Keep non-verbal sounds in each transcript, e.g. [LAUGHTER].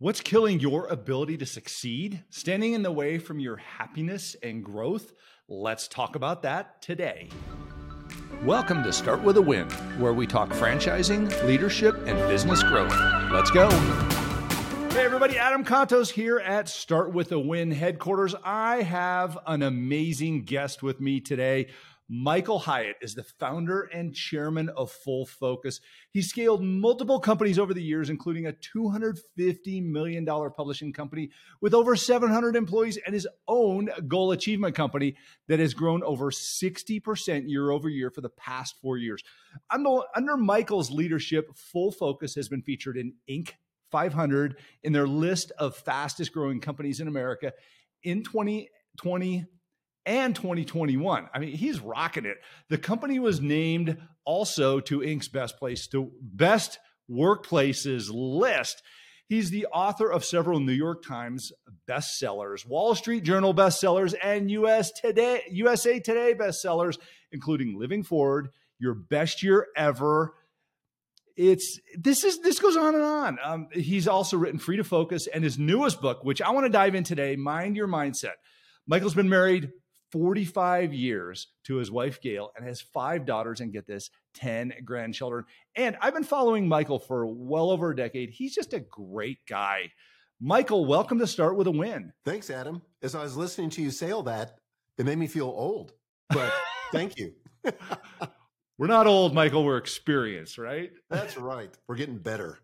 What's killing your ability to succeed? Standing in the way from your happiness and growth? Let's talk about that today. Welcome to Start with a Win, where we talk franchising, leadership, and business growth. Let's go. Hey, everybody, Adam Contos here at Start with a Win headquarters. I have an amazing guest with me today. Michael Hyatt is the founder and chairman of Full Focus. He scaled multiple companies over the years, including a $250 million publishing company with over 700 employees and his own goal achievement company that has grown over 60% year over year for the past four years. Under, under Michael's leadership, Full Focus has been featured in Inc. 500 in their list of fastest growing companies in America in 2020 and 2021. I mean, he's rocking it. The company was named also to Inc.'s best place to best workplaces list. He's the author of several New York Times bestsellers, Wall Street Journal bestsellers, and US Today, USA Today bestsellers, including Living Forward, Your Best Year Ever. It's this is this goes on and on. Um, he's also written Free to Focus and his newest book, which I want to dive in today, Mind Your Mindset. Michael's been married 45 years to his wife, Gail, and has five daughters and get this, 10 grandchildren. And I've been following Michael for well over a decade. He's just a great guy. Michael, welcome to Start with a Win. Thanks, Adam. As I was listening to you say all that, it made me feel old, but [LAUGHS] thank you. [LAUGHS] We're not old, Michael. We're experienced, right? That's right. We're getting better.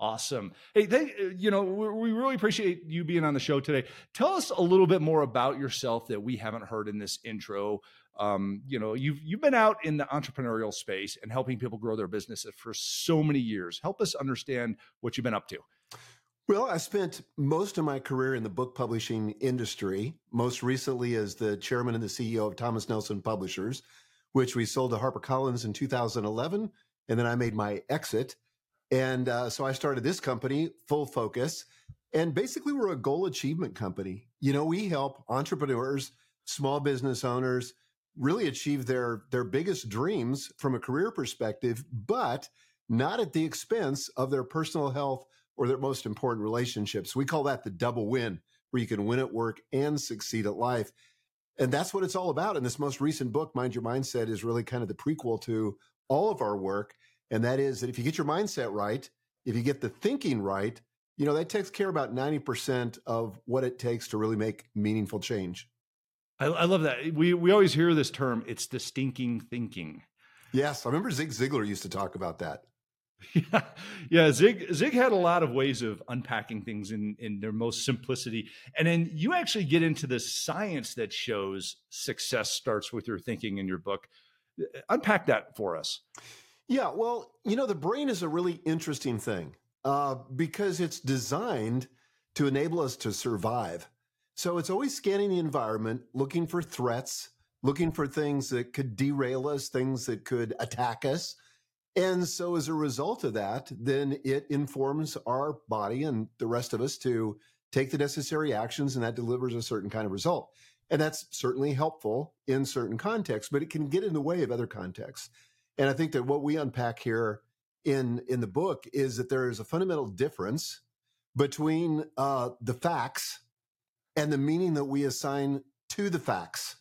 Awesome. Hey, thank, you know, we really appreciate you being on the show today. Tell us a little bit more about yourself that we haven't heard in this intro. Um, you know, you've you've been out in the entrepreneurial space and helping people grow their businesses for so many years. Help us understand what you've been up to. Well, I spent most of my career in the book publishing industry, most recently as the chairman and the CEO of Thomas Nelson Publishers, which we sold to HarperCollins in 2011. And then I made my exit and uh, so I started this company, Full Focus. And basically, we're a goal achievement company. You know, we help entrepreneurs, small business owners really achieve their, their biggest dreams from a career perspective, but not at the expense of their personal health or their most important relationships. We call that the double win, where you can win at work and succeed at life. And that's what it's all about. And this most recent book, Mind Your Mindset, is really kind of the prequel to all of our work. And that is that if you get your mindset right, if you get the thinking right, you know, that takes care about 90% of what it takes to really make meaningful change. I, I love that. We, we always hear this term, it's the stinking thinking. Yes. I remember Zig Ziglar used to talk about that. [LAUGHS] Yeah, yeah. Zig Zig had a lot of ways of unpacking things in in their most simplicity, and then you actually get into the science that shows success starts with your thinking in your book. Uh, unpack that for us. Yeah, well, you know, the brain is a really interesting thing uh, because it's designed to enable us to survive. So it's always scanning the environment, looking for threats, looking for things that could derail us, things that could attack us. And so as a result of that, then it informs our body and the rest of us to take the necessary actions, and that delivers a certain kind of result. And that's certainly helpful in certain contexts, but it can get in the way of other contexts. And I think that what we unpack here in in the book is that there is a fundamental difference between uh, the facts and the meaning that we assign to the facts.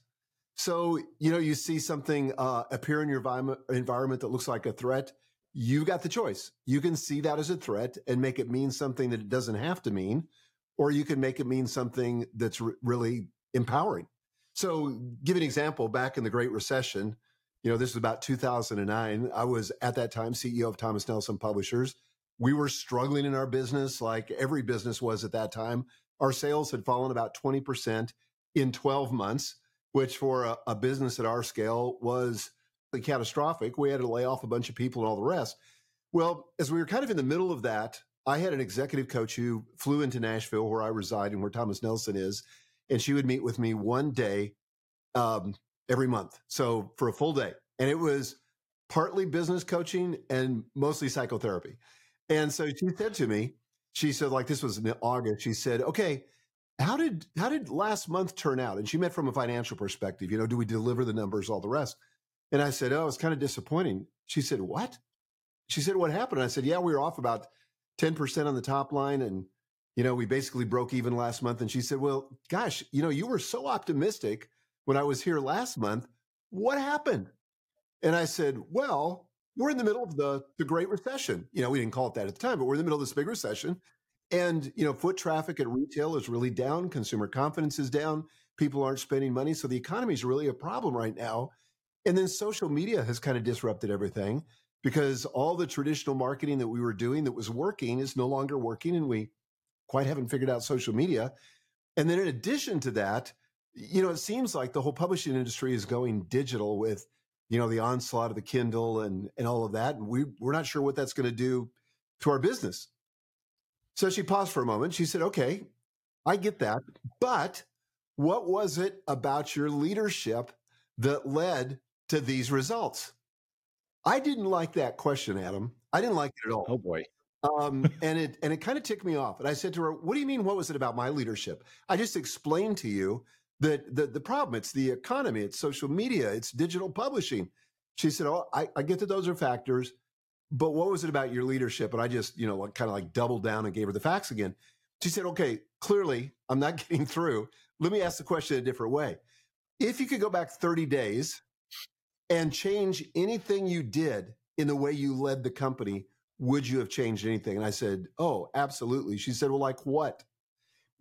So, you know, you see something uh, appear in your environment that looks like a threat. You've got the choice. You can see that as a threat and make it mean something that it doesn't have to mean, or you can make it mean something that's re- really empowering. So, give an example. Back in the Great Recession, you know, this was about 2009. I was at that time CEO of Thomas Nelson Publishers. We were struggling in our business like every business was at that time. Our sales had fallen about 20% in 12 months, which for a, a business at our scale was catastrophic. We had to lay off a bunch of people and all the rest. Well, as we were kind of in the middle of that, I had an executive coach who flew into Nashville, where I reside and where Thomas Nelson is, and she would meet with me one day um, every month. So for a full day. And it was partly business coaching and mostly psychotherapy. And so she said to me, she said, like this was in August, she said, okay, how did how did last month turn out? And she meant from a financial perspective, you know, do we deliver the numbers, all the rest? And I said, Oh, it's kind of disappointing. She said, What? She said, What happened? I said, Yeah, we were off about 10% on the top line and you know, we basically broke even last month. And she said, Well, gosh, you know, you were so optimistic when I was here last month. What happened? And I said, Well, we're in the middle of the, the Great Recession. You know, we didn't call it that at the time, but we're in the middle of this big recession. And, you know, foot traffic at retail is really down. Consumer confidence is down. People aren't spending money. So the economy is really a problem right now. And then social media has kind of disrupted everything because all the traditional marketing that we were doing that was working is no longer working. And we quite haven't figured out social media. And then in addition to that, you know, it seems like the whole publishing industry is going digital with, you know, the onslaught of the Kindle and and all of that. And we we're not sure what that's going to do to our business. So she paused for a moment. She said, Okay, I get that. But what was it about your leadership that led to these results? I didn't like that question, Adam. I didn't like it at all. Oh boy. Um, [LAUGHS] and it and it kind of ticked me off. And I said to her, "What do you mean? What was it about my leadership? I just explained to you that the the problem. It's the economy. It's social media. It's digital publishing." She said, "Oh, I, I get that those are factors, but what was it about your leadership?" And I just, you know, like, kind of like doubled down and gave her the facts again. She said, "Okay, clearly I'm not [LAUGHS] getting through. Let me ask the question a different way. If you could go back 30 days and change anything you did in the way you led the company." would you have changed anything? And I said, oh, absolutely. She said, well, like what?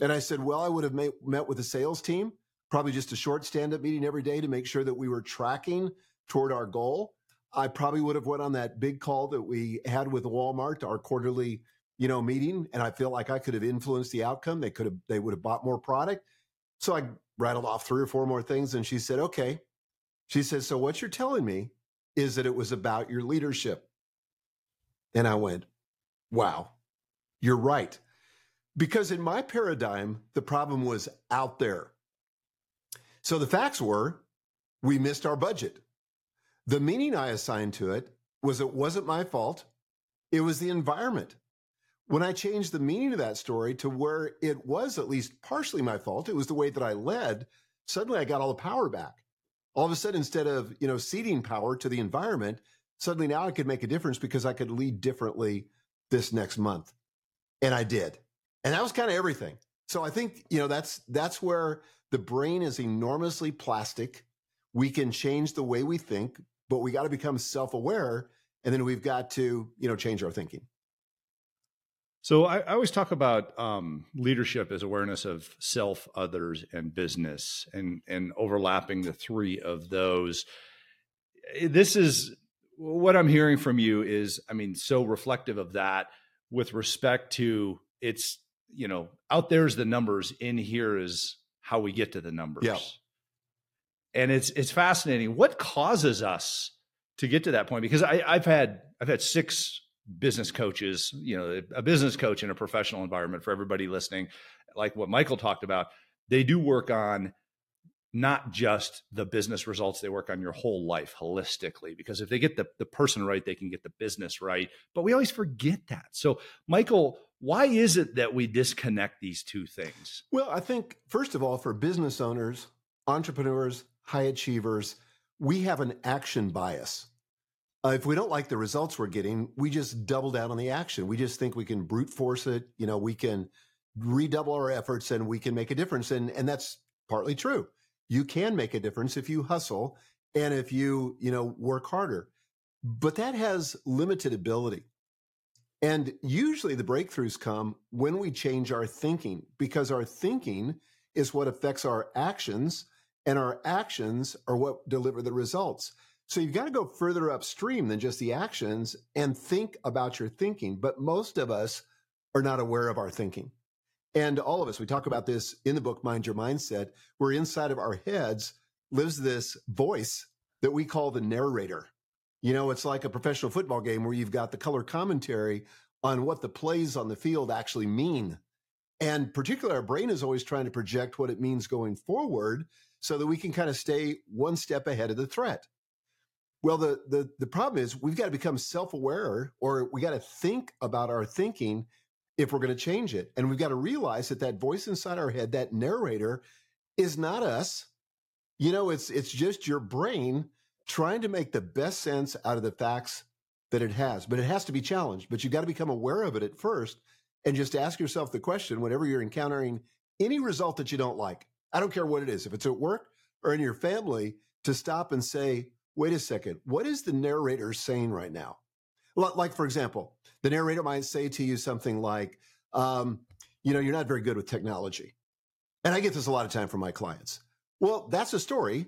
And I said, well, I would have met with the sales team, probably just a short stand up meeting every day to make sure that we were tracking toward our goal. I probably would have went on that big call that we had with Walmart, our quarterly, you know, meeting. And I feel like I could have influenced the outcome. They could have, they would have bought more product. So I rattled off three or four more things. And she said, okay. She said, so what you're telling me is that it was about your leadership. And I went, wow, you're right. Because in my paradigm, the problem was out there. So the facts were we missed our budget. The meaning I assigned to it was it wasn't my fault, it was the environment. When I changed the meaning of that story to where it was at least partially my fault, it was the way that I led, suddenly I got all the power back. All of a sudden, instead of, you know, ceding power to the environment, suddenly now I could make a difference because I could lead differently this next month. And I did. And that was kind of everything. So I think, you know, that's that's where the brain is enormously plastic. We can change the way we think, but we got to become self-aware and then we've got to, you know, change our thinking. So I, I always talk about um, leadership as awareness of self, others, and business, and and overlapping the three of those. This is what I'm hearing from you is, I mean, so reflective of that with respect to it's, you know, out there's the numbers, in here is how we get to the numbers. Yeah. And it's it's fascinating. What causes us to get to that point? Because I, I've had I've had six business coaches, you know, a business coach in a professional environment for everybody listening, like what Michael talked about. They do work on not just the business results they work on your whole life holistically because if they get the, the person right they can get the business right but we always forget that so michael why is it that we disconnect these two things well i think first of all for business owners entrepreneurs high achievers we have an action bias uh, if we don't like the results we're getting we just double down on the action we just think we can brute force it you know we can redouble our efforts and we can make a difference and and that's partly true you can make a difference if you hustle and if you, you know, work harder. But that has limited ability. And usually the breakthroughs come when we change our thinking because our thinking is what affects our actions and our actions are what deliver the results. So you've got to go further upstream than just the actions and think about your thinking. But most of us are not aware of our thinking. And all of us, we talk about this in the book, Mind Your Mindset, where inside of our heads lives this voice that we call the narrator. You know, it's like a professional football game where you've got the color commentary on what the plays on the field actually mean. And particularly, our brain is always trying to project what it means going forward so that we can kind of stay one step ahead of the threat. Well, the, the, the problem is we've got to become self aware or we got to think about our thinking if we're going to change it. And we've got to realize that that voice inside our head, that narrator, is not us. You know, it's it's just your brain trying to make the best sense out of the facts that it has. But it has to be challenged. But you've got to become aware of it at first. and just ask yourself the question whenever you're encountering any result that you don't like. I don't care what it is, if it's at work or in your family, to stop and say, wait a second, what is the narrator saying right now? Like, for example, the narrator might say to you something like, um, you know, you're not very good with technology. And I get this a lot of time from my clients. Well, that's a story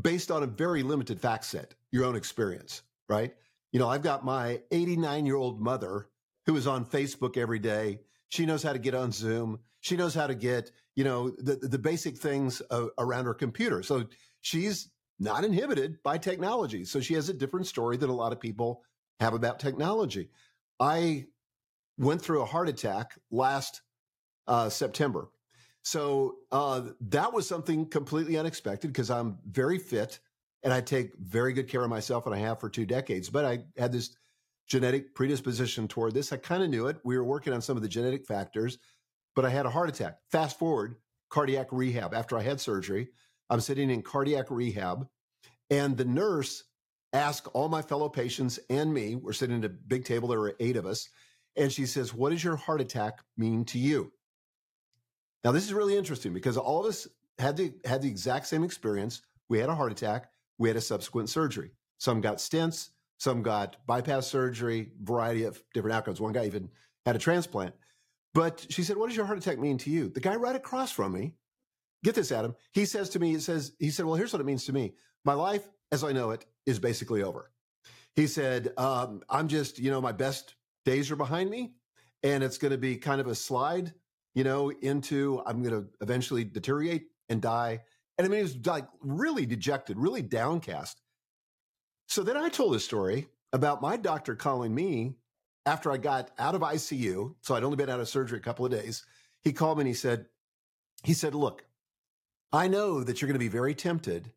based on a very limited fact set, your own experience, right? You know, I've got my 89 year old mother who is on Facebook every day. She knows how to get on Zoom. She knows how to get, you know, the, the basic things uh, around her computer. So she's not inhibited by technology. So she has a different story than a lot of people have about technology. I went through a heart attack last uh, September. So uh, that was something completely unexpected because I'm very fit and I take very good care of myself, and I have for two decades. But I had this genetic predisposition toward this. I kind of knew it. We were working on some of the genetic factors, but I had a heart attack. Fast forward, cardiac rehab. After I had surgery, I'm sitting in cardiac rehab, and the nurse asked all my fellow patients and me, we're sitting at a big table, there were eight of us, and she says, What does your heart attack mean to you? Now, this is really interesting because all of us had the, had the exact same experience. We had a heart attack, we had a subsequent surgery. Some got stents, some got bypass surgery, variety of different outcomes. One guy even had a transplant. But she said, What does your heart attack mean to you? The guy right across from me, get this, Adam, he says to me, he says, he said, Well, here's what it means to me. My life, as I know it, is basically over. He said, um, I'm just, you know, my best days are behind me, and it's going to be kind of a slide, you know, into I'm going to eventually deteriorate and die. And I mean, he was like really dejected, really downcast. So then I told a story about my doctor calling me after I got out of ICU. So I'd only been out of surgery a couple of days. He called me and he said, he said, look, I know that you're going to be very tempted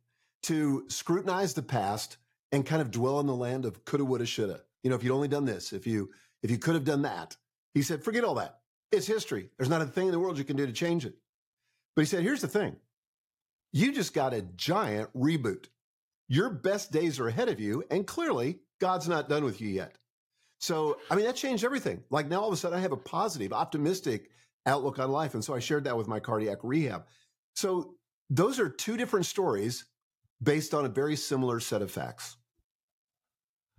to scrutinize the past and kind of dwell in the land of coulda, woulda, shoulda. You know, if you'd only done this, if you if you could have done that. He said, forget all that. It's history. There's not a thing in the world you can do to change it. But he said, here's the thing. You just got a giant reboot. Your best days are ahead of you, and clearly, God's not done with you yet. So, I mean, that changed everything. Like now, all of a sudden, I have a positive, optimistic outlook on life. And so I shared that with my cardiac rehab. So, those are two different stories based on a very similar set of facts.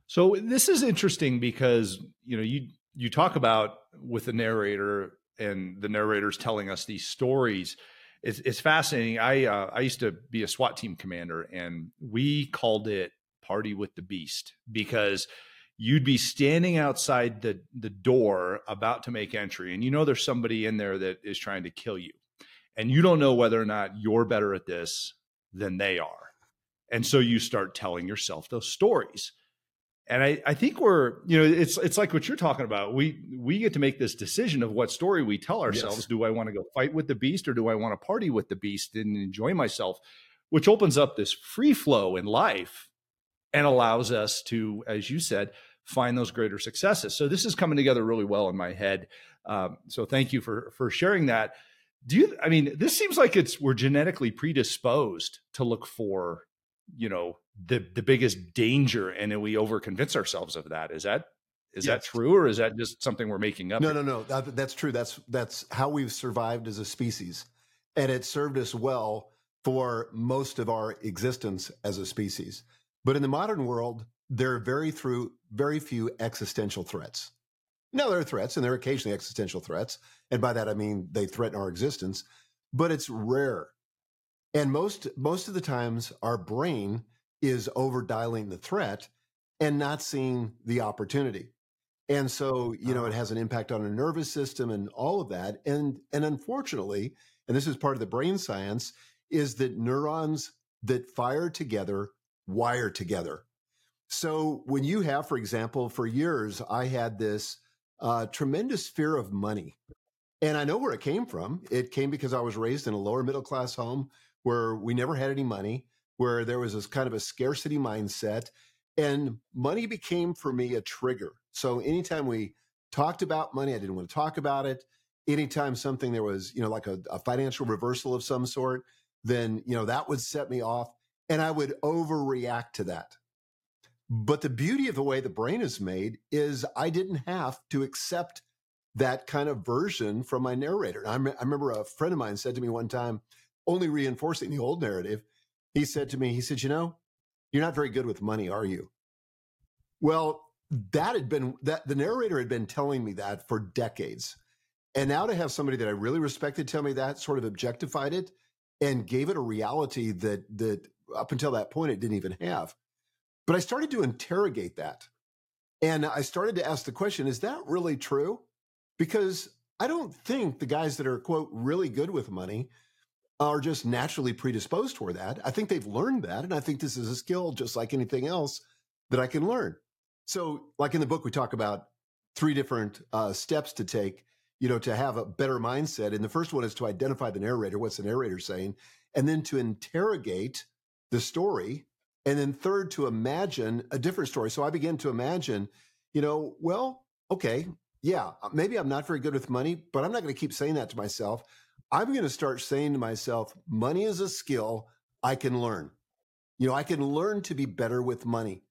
So, this is interesting because, you know, you you talk about with the narrator and the narrators telling us these stories it's, it's fascinating. I uh, I used to be a SWAT team commander, and we called it "Party with the Beast" because you'd be standing outside the the door about to make entry, and you know there's somebody in there that is trying to kill you, and you don't know whether or not you're better at this than they are, and so you start telling yourself those stories and I, I think we're you know it's it's like what you're talking about. We we get to make this decision of what story we tell ourselves. Yes. do i want to go fight with the beast or do i want to party with the beast and enjoy myself? Which opens up this free flow in life and allows us to as you said find those greater successes. So this is coming together really well in my head. Um, so thank you for for sharing that. Do you i mean this seems like it's we're genetically predisposed to look for you know the the biggest danger and then we overconvince ourselves of that. Is that is yes. that true or is that just something we're making up no no no. That, that's true. That's that's how we've survived as a species and it served us well for most of our existence as a species. But in the modern world there are very through very few existential threats. Now there are threats and there are occasionally existential threats and by that i mean they threaten our existence but it's rare. And most most of the times our brain is over dialing the threat and not seeing the opportunity. And so, you know, it uh-huh. has an impact on our nervous system and all of that. And and unfortunately, and this is part of the brain science, is that neurons that fire together wire together. So when you have, for example, for years, I had this uh, tremendous fear of money. And I know where it came from. It came because I was raised in a lower middle class home where we never had any money, where there was this kind of a scarcity mindset. And money became for me a trigger. So anytime we talked about money, I didn't want to talk about it. Anytime something there was, you know, like a, a financial reversal of some sort, then, you know, that would set me off and I would overreact to that. But the beauty of the way the brain is made is I didn't have to accept that kind of version from my narrator. I, I remember a friend of mine said to me one time, only reinforcing the old narrative, he said to me, he said, You know, you're not very good with money, are you? Well, that had been that the narrator had been telling me that for decades. And now to have somebody that I really respected tell me that sort of objectified it and gave it a reality that that up until that point it didn't even have. But I started to interrogate that. And I started to ask the question, is that really true? Because I don't think the guys that are quote really good with money are just naturally predisposed toward that. I think they've learned that. And I think this is a skill just like anything else that I can learn. So, like in the book, we talk about three different uh, steps to take, you know, to have a better mindset. And the first one is to identify the narrator, what's the narrator saying, and then to interrogate the story. And then third, to imagine a different story. So I began to imagine, you know, well, okay, yeah, maybe I'm not very good with money, but I'm not going to keep saying that to myself. I'm going to start saying to myself, money is a skill I can learn. You know, I can learn to be better with money.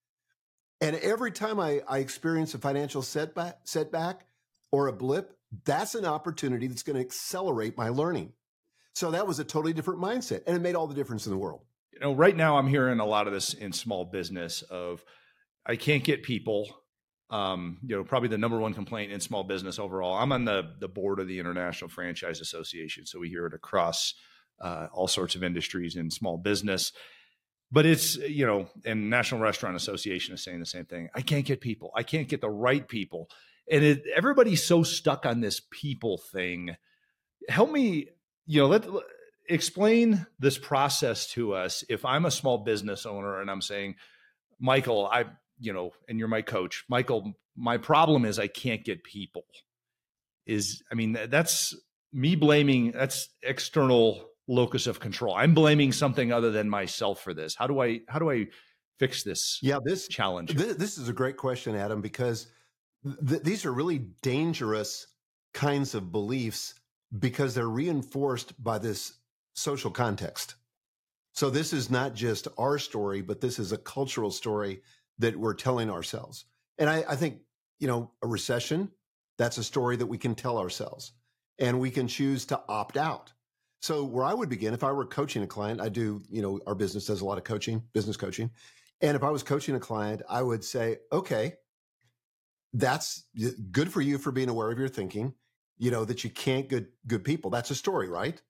And every time I, I experience a financial setback, setback or a blip, that's an opportunity that's going to accelerate my learning. So that was a totally different mindset, and it made all the difference in the world. You know, right now I'm hearing a lot of this in small business of I can't get people. Um, you know, probably the number one complaint in small business overall. I'm on the the board of the International Franchise Association, so we hear it across uh, all sorts of industries in small business. But it's you know and national restaurant association is saying the same thing. I can't get people. I can't get the right people. And it, everybody's so stuck on this people thing. Help me you know let, let explain this process to us. If i'm a small business owner and i'm saying michael i you know and you're my coach michael my problem is i can't get people is i mean that's me blaming that's external locus of control. I'm blaming something other than myself for this. How do I how do I fix this? Yeah, this challenge. This, this is a great question, Adam, because th- these are really dangerous kinds of beliefs because they're reinforced by this social context. So this is not just our story, but this is a cultural story that we're telling ourselves. And I, I think, you know, a recession, that's a story that we can tell ourselves. And we can choose to opt out. So where I would begin, if I were coaching a client, I do, you know, our business does a lot of coaching, business coaching. And if I was coaching a client, I would say, okay, that's good for you for being aware of your thinking, you know, that you can't good good people. That's a story, right?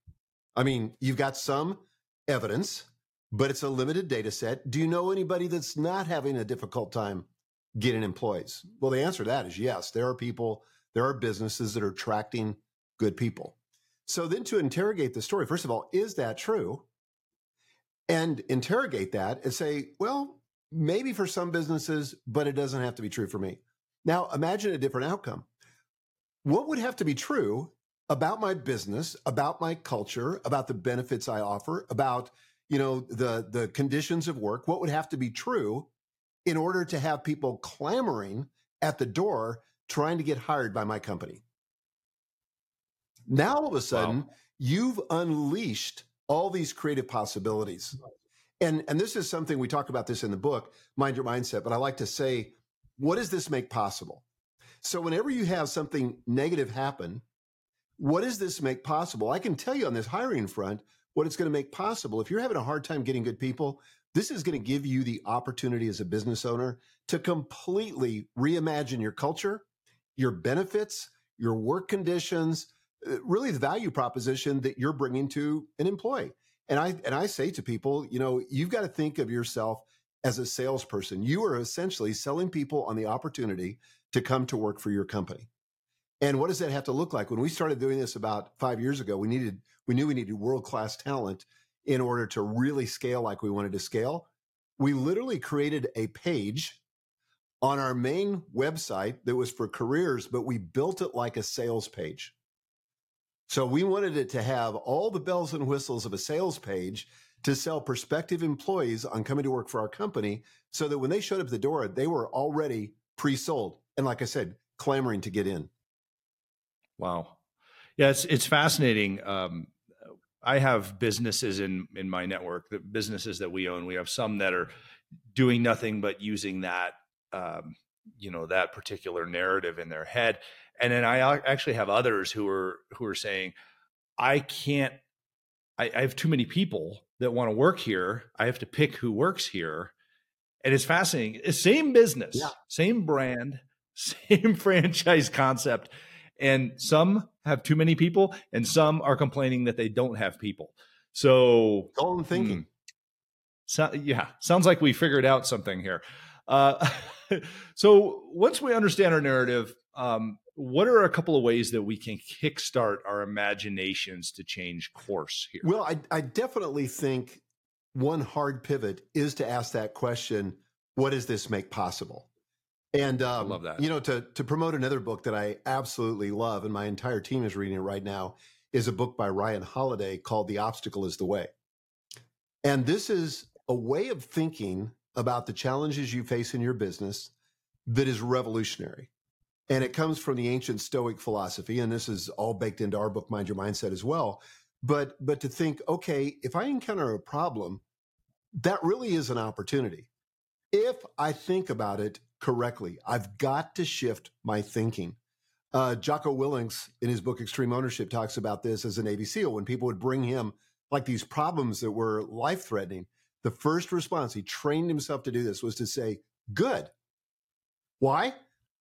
I mean, you've got some evidence, but it's a limited data set. Do you know anybody that's not having a difficult time getting employees? Well, the answer to that is yes. There are people, there are businesses that are attracting good people. So then to interrogate the story, first of all, is that true? And interrogate that and say, well, maybe for some businesses, but it doesn't have to be true for me. Now imagine a different outcome. What would have to be true about my business, about my culture, about the benefits I offer, about you know the the conditions of work? What would have to be true in order to have people clamoring at the door trying to get hired by my company? Now all of a sudden, wow. you've unleashed all these creative possibilities. And and this is something we talk about this in the book, Mind Your Mindset, but I like to say, what does this make possible? So whenever you have something negative happen, what does this make possible? I can tell you on this hiring front what it's going to make possible. If you're having a hard time getting good people, this is going to give you the opportunity as a business owner to completely reimagine your culture, your benefits, your work conditions, uh, really the value proposition that you're bringing to an employee. And I and I say to people, you know, you've got to think of yourself as a salesperson. You are essentially selling people on the opportunity to come to work for your company. And what does that have to look like? When we started doing this about five years ago, we needed we knew we needed world class talent in order to really scale like we wanted to scale. We literally created a page on our main website that was for careers, but we built it like a sales page. So we wanted it to have all the bells and whistles of a sales page to sell prospective employees on coming to work for our company so that when they showed up the door, they were already pre sold. And like I said, clamoring to get in. Wow. Yeah, it's, it's fascinating. Um, I have businesses in, in my network, the businesses that we own. We have some that are doing nothing but using that, um, you know, that particular narrative in their head And then I actually have others who are who are saying, I can't. I, I have too many people that want to work here. I have to pick who works here, and it's fascinating. Same business, yeah. same brand, [LAUGHS] same franchise concept, and some have too many people, and some are complaining that they don't have people. So, golden thinking. Hmm, so, yeah, sounds like we figured out something here. Uh, [LAUGHS] so once we understand our narrative, um, what are a couple of ways that we can kickstart our imaginations to change course here? Well, I, I definitely think one hard pivot is to ask that question: What does this make possible? And um, love that. You know, to to promote another book that I absolutely love, and my entire team is reading it right now, is a book by Ryan Holiday called "The Obstacle Is the Way." And this is a way of thinking about the challenges you face in your business that is revolutionary. And it comes from the ancient Stoic philosophy, and this is all baked into our book, Mind Your Mindset, as well. But but to think, okay, if I encounter a problem, that really is an opportunity. If I think about it correctly, I've got to shift my thinking. Uh, Jocko Willink, in his book Extreme Ownership, talks about this as a Navy SEAL. When people would bring him like these problems that were life threatening, the first response, he trained himself to do this, was to say, Good. Why?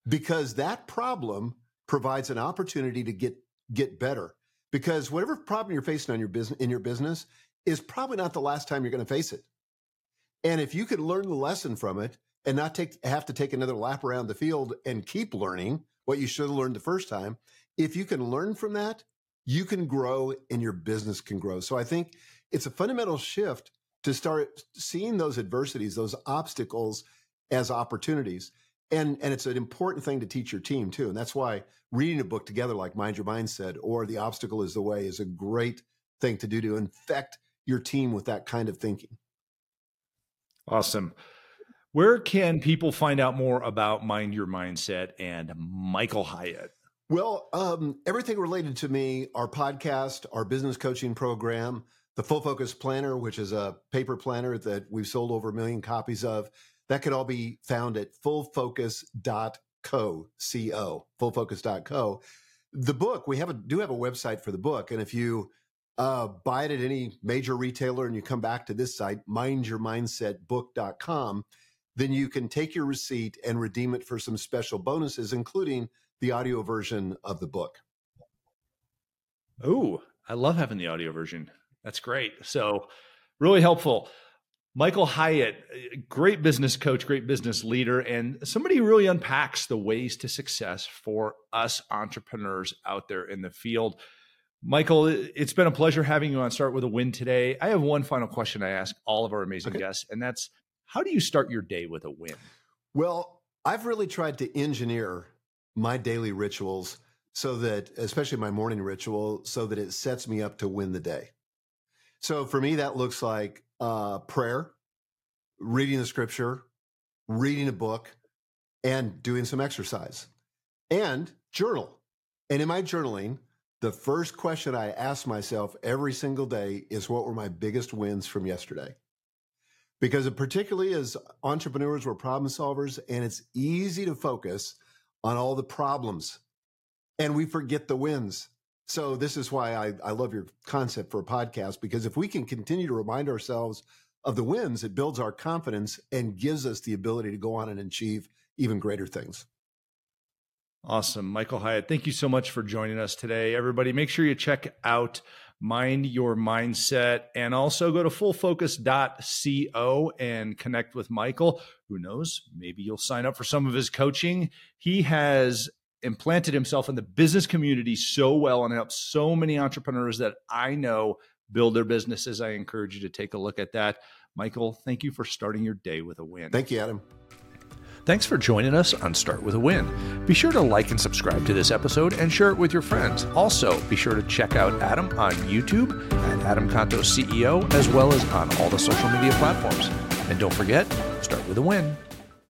Because that problem provides an opportunity to get get better. Because whatever problem you're facing on your business in your business is probably not the last time you're going to face it. And if you can learn the lesson from it and not take have to take another lap around the field and keep learning what you should have learned the first time, if you can learn from that, you can grow and your business can grow. So I think it's a fundamental shift to start seeing those adversities, those obstacles as opportunities. And, and it's an important thing to teach your team too. And that's why reading a book together like Mind Your Mindset or The Obstacle is the Way is a great thing to do to infect your team with that kind of thinking. Awesome. Where can people find out more about Mind Your Mindset and Michael Hyatt? Well, um, everything related to me, our podcast, our business coaching program, the Full Focus Planner, which is a paper planner that we've sold over a million copies of, that could all be found at fullfocus.co, C-O, fullfocus.co. The book, we have a, do have a website for the book. And if you uh, buy it at any major retailer and you come back to this site, mindyourmindsetbook.com, then you can take your receipt and redeem it for some special bonuses, including the audio version of the book. Oh, I love having the audio version. That's great. So, really helpful. Michael Hyatt, great business coach, great business leader, and somebody who really unpacks the ways to success for us entrepreneurs out there in the field. Michael, it's been a pleasure having you on Start with a Win today. I have one final question I ask all of our amazing okay. guests, and that's how do you start your day with a win? Well, I've really tried to engineer my daily rituals so that, especially my morning ritual, so that it sets me up to win the day. So for me, that looks like uh, prayer, reading the scripture, reading a book, and doing some exercise and journal. And in my journaling, the first question I ask myself every single day is what were my biggest wins from yesterday? Because particularly as entrepreneurs, we're problem solvers, and it's easy to focus on all the problems and we forget the wins. So this is why I, I love your concept for a podcast because if we can continue to remind ourselves of the wins, it builds our confidence and gives us the ability to go on and achieve even greater things. Awesome. Michael Hyatt, thank you so much for joining us today. Everybody, make sure you check out Mind Your Mindset and also go to fullfocus.co and connect with Michael. Who knows? Maybe you'll sign up for some of his coaching. He has implanted himself in the business community so well and helped so many entrepreneurs that I know build their businesses. I encourage you to take a look at that. Michael, thank you for starting your day with a win. Thank you, Adam. Thanks for joining us on Start with a Win. Be sure to like and subscribe to this episode and share it with your friends. Also, be sure to check out Adam on YouTube at Adam Contos CEO, as well as on all the social media platforms. And don't forget, start with a win.